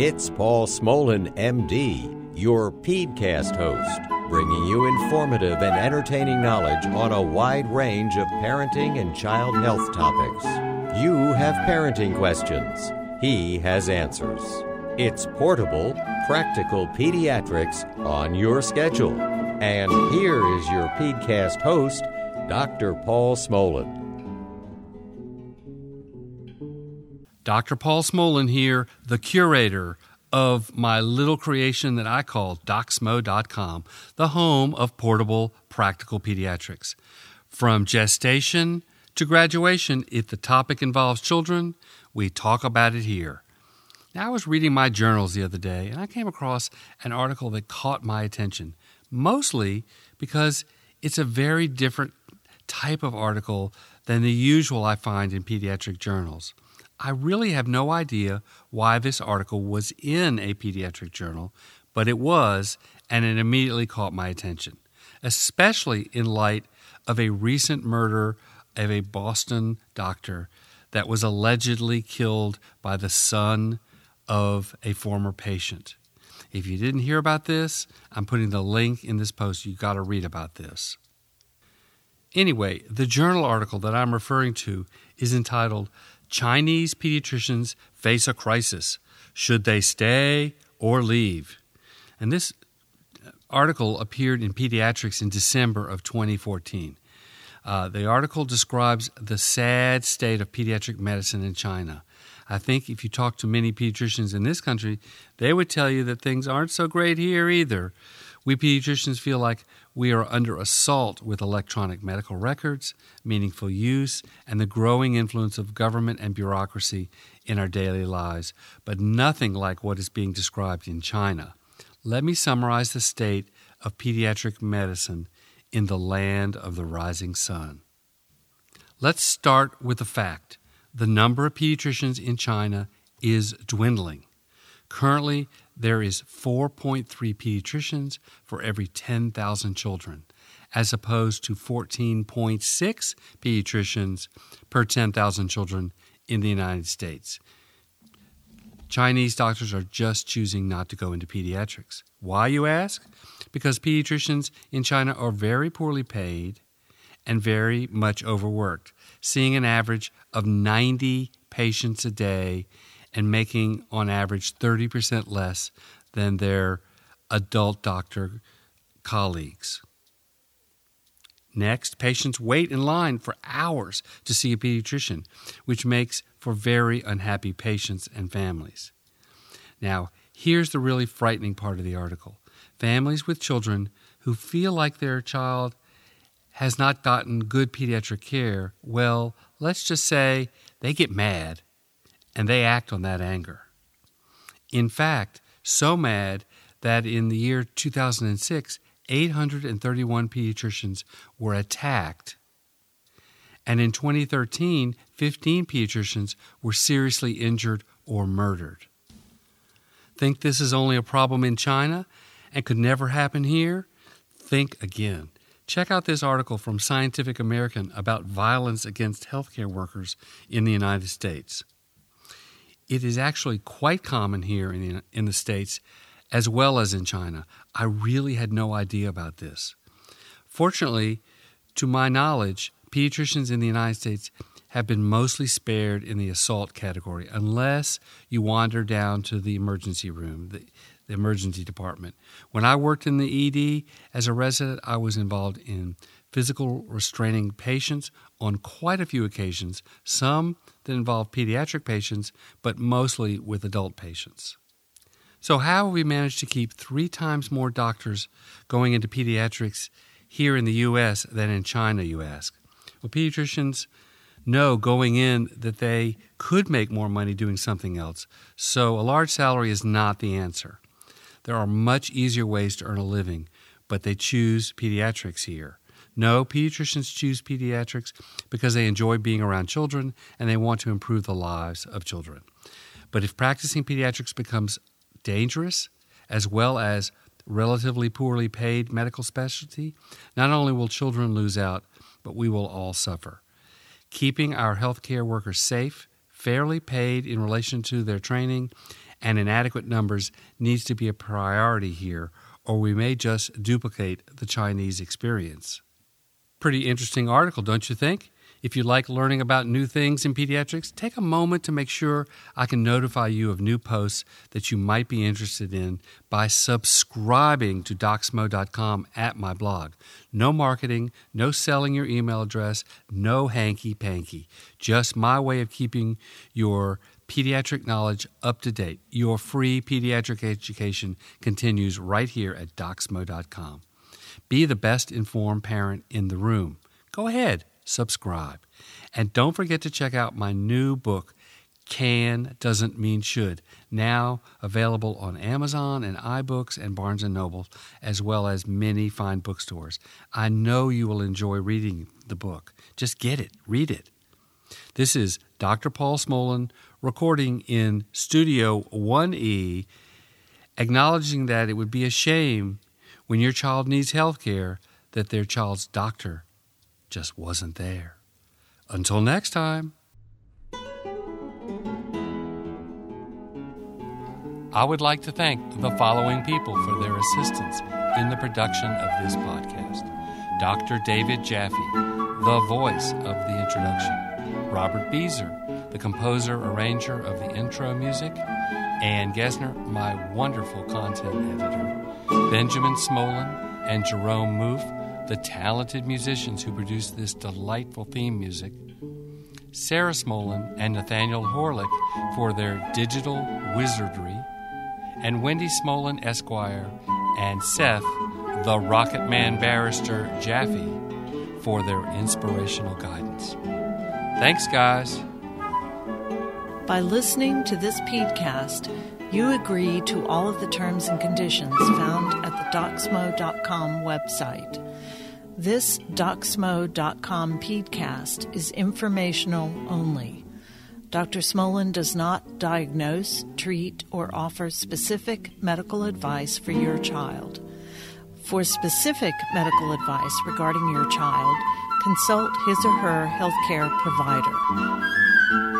It's Paul Smolen, MD, your PEDCast host, bringing you informative and entertaining knowledge on a wide range of parenting and child health topics. You have parenting questions, he has answers. It's portable, practical pediatrics on your schedule. And here is your PEDCast host, Dr. Paul Smolen. Dr. Paul Smolen here, the curator of my little creation that I call DocsMo.com, the home of portable practical pediatrics. From gestation to graduation, if the topic involves children, we talk about it here. Now, I was reading my journals the other day and I came across an article that caught my attention, mostly because it's a very different type of article than the usual I find in pediatric journals. I really have no idea why this article was in a pediatric journal, but it was, and it immediately caught my attention, especially in light of a recent murder of a Boston doctor that was allegedly killed by the son of a former patient. If you didn't hear about this, I'm putting the link in this post. You've got to read about this. Anyway, the journal article that I'm referring to is entitled Chinese pediatricians face a crisis. Should they stay or leave? And this article appeared in Pediatrics in December of 2014. Uh, the article describes the sad state of pediatric medicine in China. I think if you talk to many pediatricians in this country, they would tell you that things aren't so great here either. We pediatricians feel like we are under assault with electronic medical records, meaningful use, and the growing influence of government and bureaucracy in our daily lives, but nothing like what is being described in China. Let me summarize the state of pediatric medicine in the land of the rising sun. Let's start with the fact the number of pediatricians in China is dwindling. Currently, there is 4.3 pediatricians for every 10,000 children, as opposed to 14.6 pediatricians per 10,000 children in the United States. Chinese doctors are just choosing not to go into pediatrics. Why, you ask? Because pediatricians in China are very poorly paid and very much overworked, seeing an average of 90 patients a day and making on average 30% less than their adult doctor colleagues. Next, patients wait in line for hours to see a pediatrician, which makes for very unhappy patients and families. Now, here's the really frightening part of the article families with children who feel like their child has not gotten good pediatric care, well, let's just say they get mad and they act on that anger. In fact, so mad that in the year 2006, 831 pediatricians were attacked. And in 2013, 15 pediatricians were seriously injured or murdered. Think this is only a problem in China and could never happen here? Think again. Check out this article from Scientific American about violence against healthcare workers in the United States. It is actually quite common here in the, in the States as well as in China. I really had no idea about this. Fortunately, to my knowledge, pediatricians in the United States have been mostly spared in the assault category unless you wander down to the emergency room, the, the emergency department. When I worked in the ED as a resident, I was involved in physical restraining patients on quite a few occasions, some that involve pediatric patients, but mostly with adult patients. So, how have we managed to keep three times more doctors going into pediatrics here in the U.S. than in China, you ask? Well, pediatricians know going in that they could make more money doing something else, so a large salary is not the answer. There are much easier ways to earn a living, but they choose pediatrics here. No, pediatricians choose pediatrics because they enjoy being around children and they want to improve the lives of children. But if practicing pediatrics becomes dangerous as well as relatively poorly paid medical specialty, not only will children lose out, but we will all suffer. Keeping our healthcare workers safe, fairly paid in relation to their training, and in adequate numbers needs to be a priority here, or we may just duplicate the Chinese experience. Pretty interesting article, don't you think? If you like learning about new things in pediatrics, take a moment to make sure I can notify you of new posts that you might be interested in by subscribing to docsmo.com at my blog. No marketing, no selling your email address, no hanky panky. Just my way of keeping your pediatric knowledge up to date. Your free pediatric education continues right here at docsmo.com. Be the best informed parent in the room. Go ahead subscribe. And don't forget to check out my new book, Can Doesn't Mean Should, now available on Amazon and iBooks and Barnes & Noble, as well as many fine bookstores. I know you will enjoy reading the book. Just get it, read it. This is Dr. Paul Smolen recording in Studio 1E, acknowledging that it would be a shame when your child needs health care that their child's doctor just wasn't there. Until next time. I would like to thank the following people for their assistance in the production of this podcast Dr. David Jaffe, the voice of the introduction, Robert Beezer, the composer arranger of the intro music, Ann Gesner, my wonderful content editor, Benjamin Smolen, and Jerome Moof the talented musicians who produced this delightful theme music, Sarah Smolen and Nathaniel Horlick for their digital wizardry, and Wendy Smolen Esquire and Seth, the Rocket Man barrister Jaffe, for their inspirational guidance. Thanks, guys. By listening to this podcast, you agree to all of the terms and conditions found at the docsmo.com website. This DocsMo.com podcast is informational only. Dr. Smolen does not diagnose, treat, or offer specific medical advice for your child. For specific medical advice regarding your child, consult his or her healthcare provider.